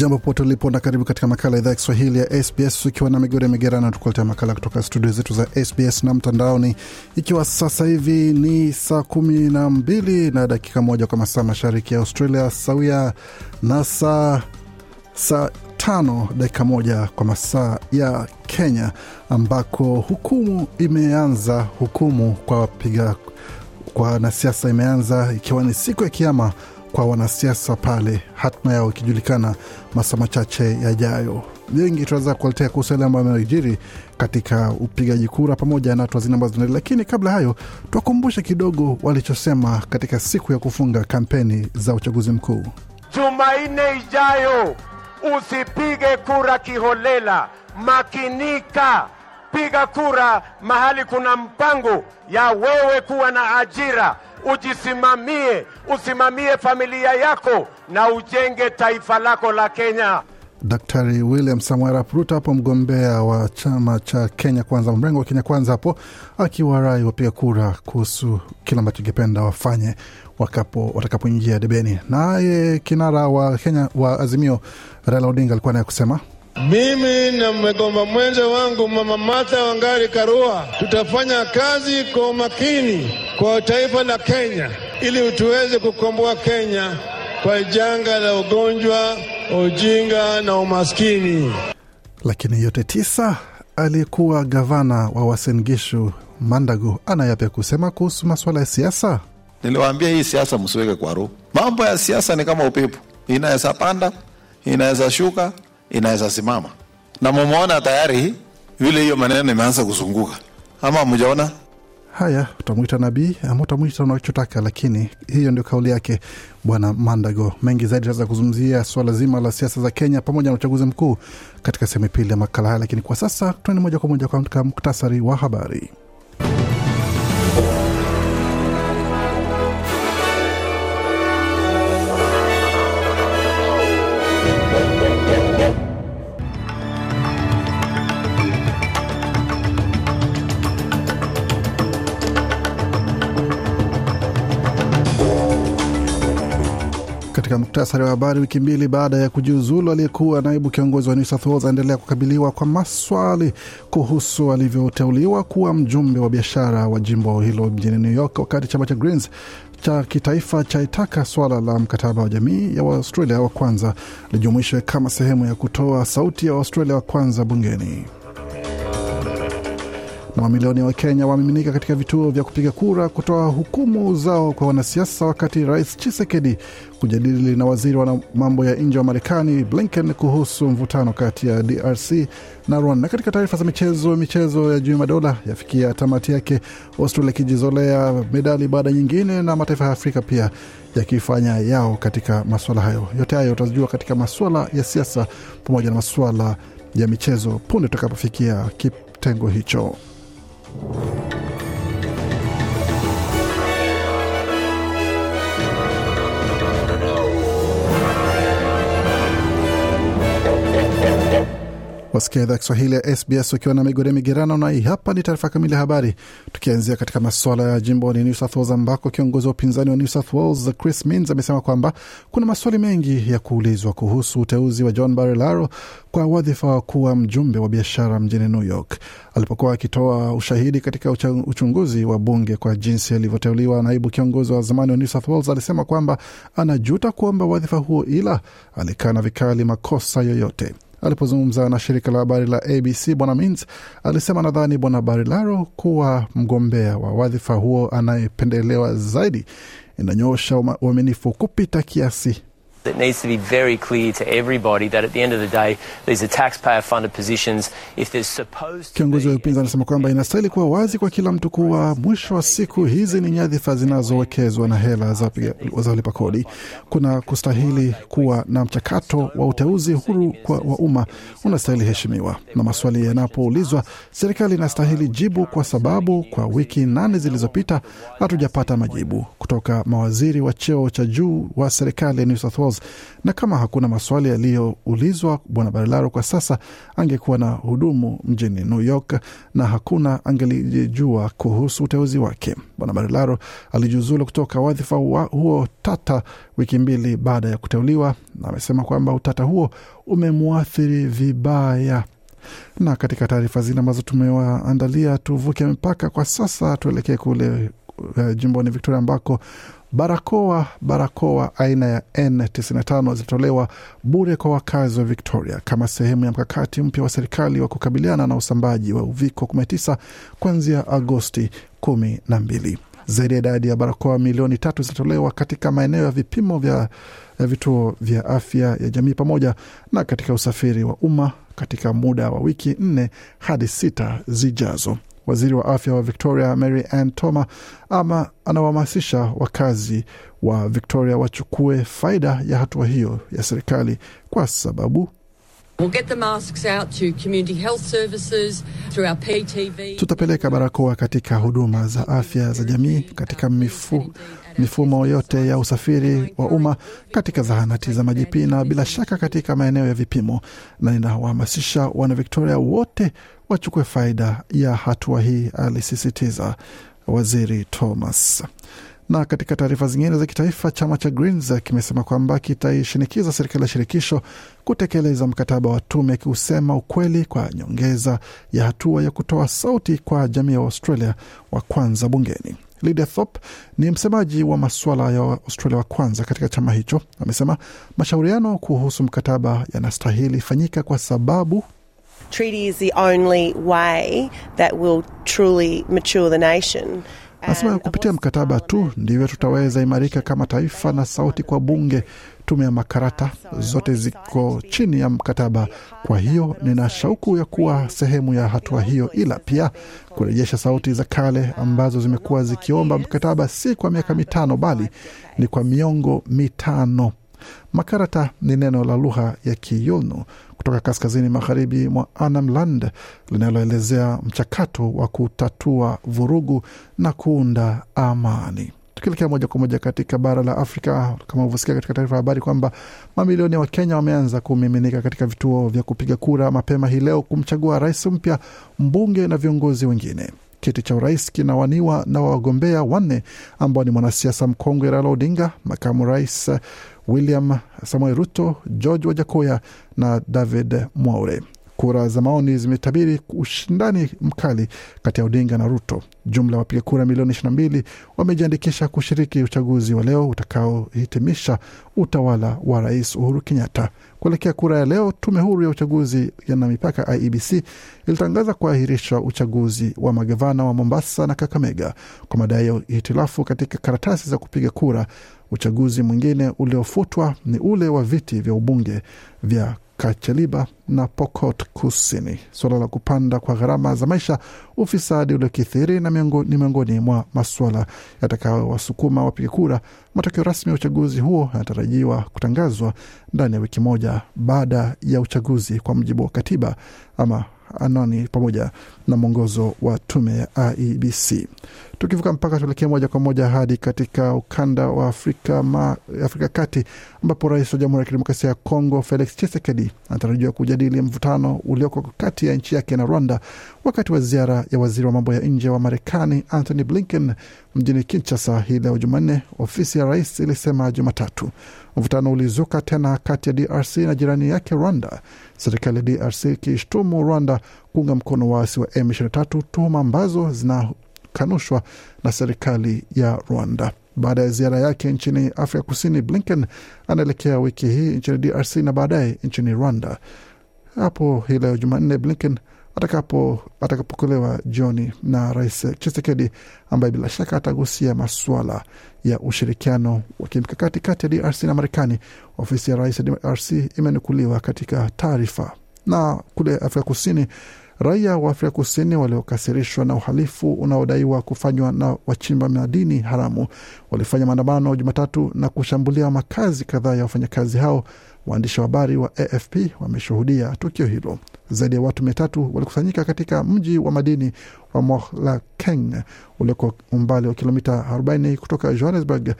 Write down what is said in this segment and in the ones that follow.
Jambo popote ulipo na karibu katika makala idhaa ya Kiswahili ya SBS ukiwa na migode migerana, tukuletea makala kutoka studio zetu za SBS na mtandaoni, ikiwa sasa hivi ni saa kumi na mbili na dakika moja kwa masaa mashariki ya Australia, sawia na saa saa tano dakika moja kwa masaa ya Kenya, ambako hukumu imeanza. Hukumu kwa wapiga kwa wanasiasa imeanza ikiwa ni siku ya kiama kwa wanasiasa pale, hatma yao ikijulikana masaa machache yajayo. Wengi tunaweza kuwaletea kuhusu yale ambayo amejiri katika upigaji kura pamoja na hatua zingine ambazo zinaendelea, lakini kabla hayo tuwakumbushe kidogo walichosema katika siku ya kufunga kampeni za uchaguzi mkuu. Jumanne ijayo usipige kura kiholela, makinika, piga kura mahali kuna mpango ya wewe kuwa na ajira, ujisimamie, usimamie familia yako na ujenge taifa lako la Kenya. Daktari William Samoei Arap Ruto hapo mgombea wa chama cha Kenya Kwanza, mrengo wa Kenya Kwanza, hapo akiwarai wapiga kura kuhusu kile ambacho ingependa wafanye wakapo watakapoingia debeni. Naye kinara wa Kenya wa Azimio Raila Odinga alikuwa naye kusema mimi na mgomba mwenza wangu Mama Martha Wangari Karua tutafanya kazi kwa umakini kwa taifa la Kenya ili tuweze kukomboa Kenya kwa janga la ugonjwa, ujinga na umaskini. Lakini yote tisa, aliyekuwa gavana wa Uasin Gishu Mandago anayapya kusema kuhusu masuala ya siasa. Niliwaambia hii siasa msiweke kwa roho. Mambo ya siasa ni kama upepo, inaweza panda, inaweza shuka, inaweza simama, na mumeona tayari vile hiyo maneno imeanza kuzunguka, ama mjaona? Haya, utamwita nabii ama utamwita unachotaka, lakini hiyo ndio kauli yake Bwana Mandago. Mengi zaidi tunaweza kuzungumzia suala zima la siasa za Kenya pamoja na uchaguzi mkuu katika sehemu pili ya makala haya, lakini kwa sasa tuende moja kwa moja katika muktasari wa habari. Katika muktasari wa habari, wiki mbili baada ya kujiuzulu aliyekuwa naibu kiongozi wa New South Wales aendelea kukabiliwa kwa maswali kuhusu alivyoteuliwa kuwa mjumbe wa biashara wa jimbo hilo mjini New York, wakati chama cha Greens cha kitaifa chaitaka swala la mkataba wa jamii ya Waustralia wa kwanza lijumuishwe kama sehemu ya kutoa sauti ya Waustralia wa kwanza bungeni mamilioni wa Kenya wamiminika katika vituo vya kupiga kura kutoa hukumu zao kwa wanasiasa, wakati Rais Chisekedi kujadili na waziri wa mambo ya nje wa Marekani Blinken kuhusu mvutano kati ya DRC na Rwanda. Na katika taarifa za michezo, michezo ya juu madola yafikia tamati yake, Australia ikijizolea medali baada nyingine, na mataifa ya Afrika pia yakifanya yao katika masuala hayo. Yote hayo utajua katika masuala ya siasa pamoja na masuala ya michezo punde tutakapofikia kitengo hicho. Thank you. Wasikia idhaa Kiswahili ya SBS ukiwa na migode migerano, na hii hapa ni taarifa kamili ya habari, tukianzia katika masuala ya jimbo ni New South Wales ambako kiongozi wa upinzani wa New South Wales Chris Minns amesema kwamba kuna maswali mengi ya kuulizwa kuhusu uteuzi wa John Barilaro kwa wadhifa wa kuwa mjumbe wa biashara mjini New York. Alipokuwa akitoa ushahidi katika uchunguzi wa bunge kwa jinsi alivyoteuliwa, naibu kiongozi wa zamani wa New South Wales alisema kwamba anajuta kuomba wadhifa huo, ila alikana vikali makosa yoyote. Alipozungumza na shirika la habari la ABC, bwana Mins alisema nadhani bwana Barilaro kuwa mgombea wa wadhifa huo anayependelewa zaidi inanyoosha uaminifu kupita kiasi It needs to be very clear to everybody that at the end of the day, these are taxpayer funded positions. If there's supposed to Kiongozi wa upinzani anasema kwamba inastahili kuwa wazi kwa kila mtu kuwa mwisho wa siku hizi ni nyadhifa zinazowekezwa na hela za walipa kodi. Kuna kustahili kuwa na mchakato wa uteuzi huru kwa, wa umma unastahili heshimiwa, na maswali yanapoulizwa, serikali inastahili jibu, kwa sababu kwa wiki nane zilizopita hatujapata majibu kutoka mawaziri wa cheo cha juu wa serikali ya New South Wales, na kama hakuna maswali yaliyoulizwa, Bwana Barilaro kwa sasa angekuwa na hudumu mjini New York na hakuna angelijua kuhusu uteuzi wake. Bwana Barilaro alijiuzulu kutoka wadhifa wa huo tata wiki mbili baada ya kuteuliwa, na amesema kwamba utata huo umemwathiri vibaya na katika taarifa zile ambazo tumewaandalia, tuvuke mpaka kwa sasa, tuelekee kule uh, jimboni Victoria ambako barakoa barakoa aina ya N95 zitatolewa bure kwa wakazi wa Victoria kama sehemu ya mkakati mpya wa serikali wa kukabiliana na usambaji wa uviko 19 kuanzia Agosti kumi na mbili. Zaidi ya idadi ya barakoa milioni tatu zitatolewa katika maeneo ya vipimo vya ya vituo vya afya ya jamii pamoja na katika usafiri wa umma katika muda wa wiki nne hadi sita zijazo. Waziri wa afya wa Victoria Mary Ann Toma ama anawahamasisha wakazi wa Victoria wachukue faida ya hatua hiyo ya serikali kwa sababu We'll get the masks out to community health services through our PTV. tutapeleka barakoa katika huduma za afya za jamii katika mifu, mifumo yote ya usafiri wa umma katika zahanati za majipii na bila shaka katika maeneo ya vipimo, na ninawahamasisha wana Victoria wote wachukue faida ya hatua hii, alisisitiza waziri Thomas. Na katika taarifa zingine za kitaifa, chama cha Greens kimesema kwamba kitaishinikiza serikali ya shirikisho kutekeleza mkataba wa tume akiusema ukweli kwa nyongeza ya hatua ya kutoa sauti kwa jamii ya Australia wa kwanza bungeni. Lydia Thorpe ni msemaji wa masuala ya Australia wa kwanza katika chama hicho, amesema mashauriano kuhusu mkataba yanastahili fanyika kwa sababu Anasema kupitia mkataba tu ndivyo tutaweza imarika kama taifa na sauti kwa bunge. Tume ya makarata zote ziko chini ya mkataba, kwa hiyo nina shauku ya kuwa sehemu ya hatua hiyo, ila pia kurejesha sauti za kale ambazo zimekuwa zikiomba mkataba si kwa miaka mitano, bali ni kwa miongo mitano. Makarata ni neno la lugha ya Kiyunu kutoka kaskazini magharibi mwa Anamland linaloelezea mchakato wa kutatua vurugu na kuunda amani. Tukielekea moja kwa moja katika bara la Afrika, kama ulivyosikia katika taarifa ya habari kwamba mamilioni ya Wakenya wameanza kumiminika katika vituo vya kupiga kura mapema hii leo kumchagua rais mpya, mbunge na viongozi wengine. Kiti cha urais kinawaniwa na wagombea wanne ambao ni mwanasiasa mkongwe Raila Odinga, makamu rais William Samoei Ruto, George Wajakoya na David Mwaure. Kura za maoni zimetabiri ushindani mkali kati ya Odinga na Ruto. Jumla ya wapiga kura milioni 22 wamejiandikisha kushiriki uchaguzi wa leo utakaohitimisha utawala wa Rais Uhuru Kenyatta. Kuelekea kura ya leo, tume huru ya uchaguzi na mipaka IEBC ilitangaza kuahirisha uchaguzi wa magavana wa Mombasa na Kakamega kwa madai ya hitilafu katika karatasi za kupiga kura. Uchaguzi mwingine uliofutwa ni ule wa viti vya ubunge vya Kacheliba na Pokot Kusini. Suala la kupanda kwa gharama za maisha, ufisadi uliokithiri na miongo, ni miongoni mwa maswala yatakayowasukuma wapiga kura. Matokeo rasmi ya uchaguzi huo yanatarajiwa kutangazwa ndani ya wiki moja baada ya uchaguzi, kwa mujibu wa katiba ama anani pamoja na mwongozo wa tume ya IEBC. Tukivuka mpaka tuelekee moja kwa moja hadi katika ukanda wa Afrika, ma, Afrika kati ambapo rais wa Jamhuri ya Kidemokrasia ya Kongo Felix Tshisekedi anatarajiwa kujadili mvutano ulioko kati ya nchi yake na Rwanda wakati wa ziara ya waziri wa mambo ya nje wa Marekani Anthony Blinken mjini Kinshasa hii leo Jumanne, ofisi ya rais ilisema Jumatatu. Mvutano ulizuka tena kati ya DRC na jirani yake Rwanda, serikali ya DRC ikishtumu Rwanda kuunga mkono waasi wa M23, tuhuma ambazo zinakanushwa na serikali ya Rwanda. Baada ya ziara yake nchini Afrika Kusini, Blinken anaelekea wiki hii nchini DRC na baadaye nchini Rwanda. Hapo hii leo Jumanne, Blinken atakapo atakapokolewa jioni na Rais Chisekedi ambaye bila shaka atagusia masuala ya ushirikiano wa kimkakati kati ya DRC na Marekani. Ofisi ya rais ya DRC imenukuliwa katika taarifa. Na kule Afrika Kusini, raia wa Afrika Kusini waliokasirishwa na uhalifu unaodaiwa kufanywa na wachimba madini haramu walifanya maandamano Jumatatu na kushambulia makazi kadhaa ya wafanyakazi hao. Waandishi wa habari wa AFP wameshuhudia tukio hilo. Zaidi ya watu mia tatu walikusanyika katika mji wa madini wa Mohlakeng ulioko umbali wa kilomita 40 kutoka Johannesburg.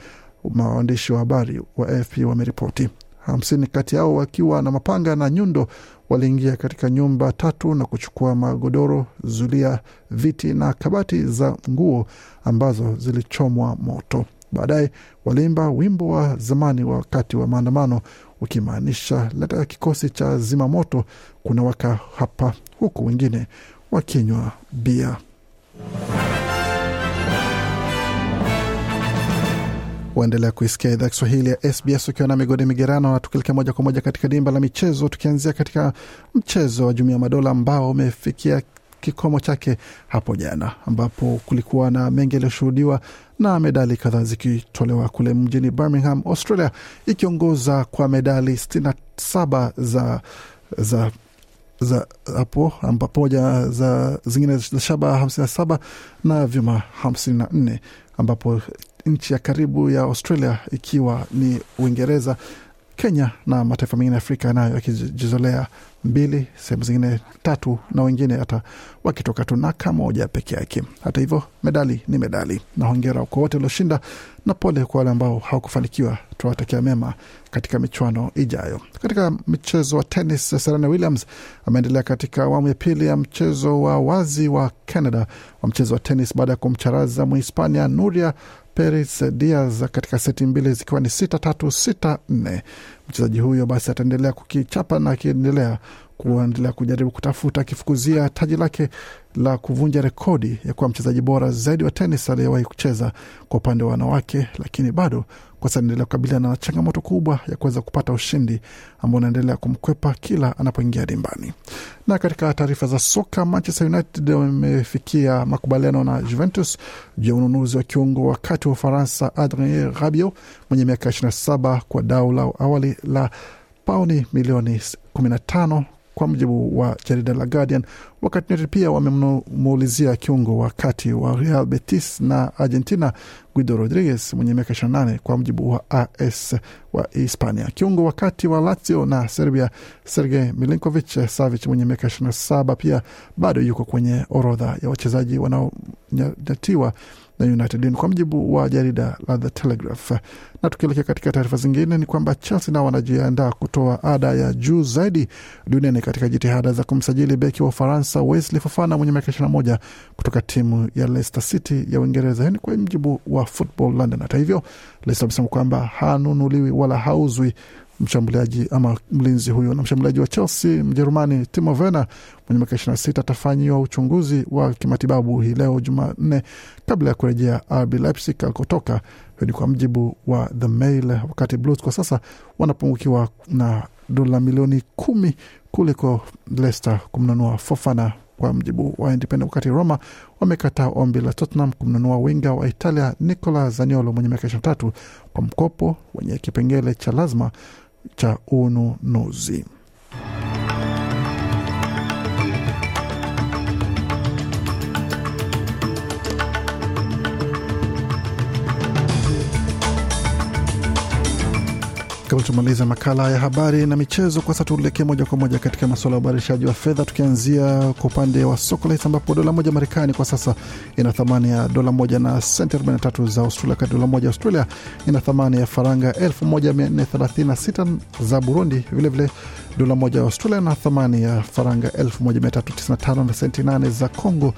Waandishi wa habari wa AFP wameripoti hamsini kati yao wakiwa na mapanga na nyundo waliingia katika nyumba tatu na kuchukua magodoro, zulia, viti na kabati za nguo ambazo zilichomwa moto. Baadaye waliimba wimbo wa zamani wakati wa maandamano ukimaanisha leta kikosi cha zimamoto kuna waka hapa, huku wengine wakinywa bia. Waendelea kuisikia idhaa Kiswahili ya SBS ukiwa na migode migerano, tukielekea moja kwa moja katika dimba la michezo, tukianzia katika mchezo wa Jumuiya Madola ambao umefikia kikomo chake hapo jana, ambapo kulikuwa na mengi yaliyoshuhudiwa na medali kadhaa zikitolewa kule mjini Birmingham, Australia, ikiongoza kwa medali 67 za za za hapo pamoja za zingine za shaba 57 na vyuma 54 ambapo nchi ya karibu ya Australia ikiwa ni Uingereza, Kenya na mataifa mengine ya Afrika nayo yakijizolea mbili, sehemu zingine tatu, na wengine hata wakitoka tu naka moja peke yake. Hata hivyo, medali ni medali, na hongera kwa wote walioshinda na pole kwa wale ambao hawakufanikiwa. Tunawatakia mema katika michuano ijayo. Katika mchezo wa tenis, Serena Williams ameendelea katika awamu ya pili ya mchezo wa wazi wa Canada wa mchezo wa tenis baada ya kumcharaza Mhispania Nuria Peris Diaz katika seti mbili zikiwa ni sita tatu sita nne. Mchezaji huyo basi ataendelea kukichapa na akiendelea kuendelea kujaribu kutafuta akifukuzia taji lake la kuvunja rekodi ya kuwa mchezaji bora zaidi wa tenis aliyewahi kucheza kwa upande wa wanawake, lakini bado kwa sasa anaendelea kukabiliana na changamoto kubwa ya kuweza kupata ushindi ambao unaendelea kumkwepa kila anapoingia dimbani. Na katika taarifa za soka, Manchester United wamefikia makubaliano na Juventus juu ya ununuzi wa kiungo wa kati wa Ufaransa Adrien Rabiot mwenye miaka 27 kwa dau la awali la pauni milioni 15 kwa mujibu wa jarida la Guardian. Wakati United pia wamemuulizia kiungo wa kati wa Real Betis na Argentina Guido Rodriguez mwenye miaka 28 kwa mujibu wa AS wa Hispania. Kiungo wa kati wa Lazio na Serbia sergey Milinkovic Savic mwenye miaka 27 pia bado yuko kwenye orodha ya wachezaji wanaonyatiwa na United kwa mjibu wa jarida la The Telegraph. Na tukielekea katika taarifa zingine ni kwamba Chelsea nao wanajiandaa kutoa ada ya juu zaidi duniani katika jitihada za kumsajili beki wa Ufaransa Wesley Fofana mwenye miaka 21 kutoka timu ya Leicester City ya Uingereza. Ni kwa mjibu wa Football London. Hata hivyo, Leicester amesema kwamba hanunuliwi wala hauzwi mshambuliaji ama mlinzi huyo. Na mshambuliaji wa Chelsea Mjerumani Timo Werner mwenye miaka 26 atafanyiwa uchunguzi wa kimatibabu hii leo Jumanne kabla ya kurejea RB Leipzig alikotoka. Hiyo ni kwa mjibu wa The Mail, wakati Blues kwa sasa wanapungukiwa na dola milioni kumi kuliko Leicester kumnunua Fofana kwa mjibu wa Independent, wakati Roma wamekataa ombi la Tottenham kumnunua winga wa Italia Nicola Zaniolo mwenye miaka 23 kwa mkopo wenye kipengele cha lazima cha ununuzi. Kabla tumaliza makala ya habari na michezo, kwa sasa tuelekee moja kwa moja katika masuala ya ubadilishaji wa fedha, tukianzia kwa upande wa soko la hisa ambapo dola moja Marekani kwa sasa ina thamani ya dola moja na senti 43 za Australia, wakati dola moja Australia ina thamani ya faranga 1436 za Burundi. Vilevile dola moja ya Australia na thamani ya faranga 1395 na senti 8 za Congo,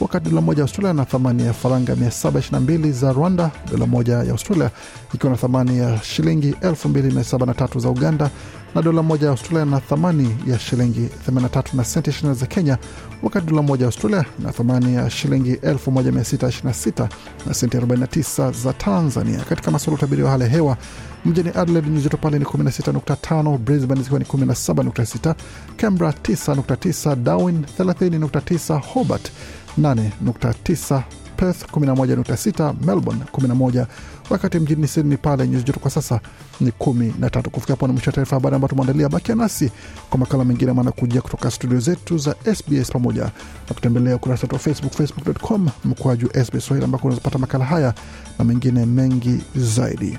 wakati dola moja ya Australia na thamani ya faranga 722 za Rwanda, dola moja ya Australia ikiwa na thamani ya shilingi 2073 za Uganda, na dola moja ya Australia na thamani ya shilingi 83 na senti 20 za Kenya, wakati dola moja ya Australia na thamani ya shilingi 1626 na senti 49 za Tanzania. Katika masuala utabiri wa hali ya hewa mjini Adelaide nyuzi joto pale ni 16.5, Brisbane zikiwa ni 17.6, Canberra 9.9, Darwin 30.9, Hobart 8.9 Perth 11.6, Melbourne 11, wakati mjini Sydney pale nyuzi joto kwa sasa ni 13. Kufikia hapo ni mwisho wa taarifa habari ambayo tumeandalia. Bakia nasi kwa makala mengine manakujia kutoka studio zetu za SBS pamoja na kutembelea ukurasa wetu wa Facebook, facebook.com mkoaju SBS Swahili ambako unazopata makala haya na mengine mengi zaidi.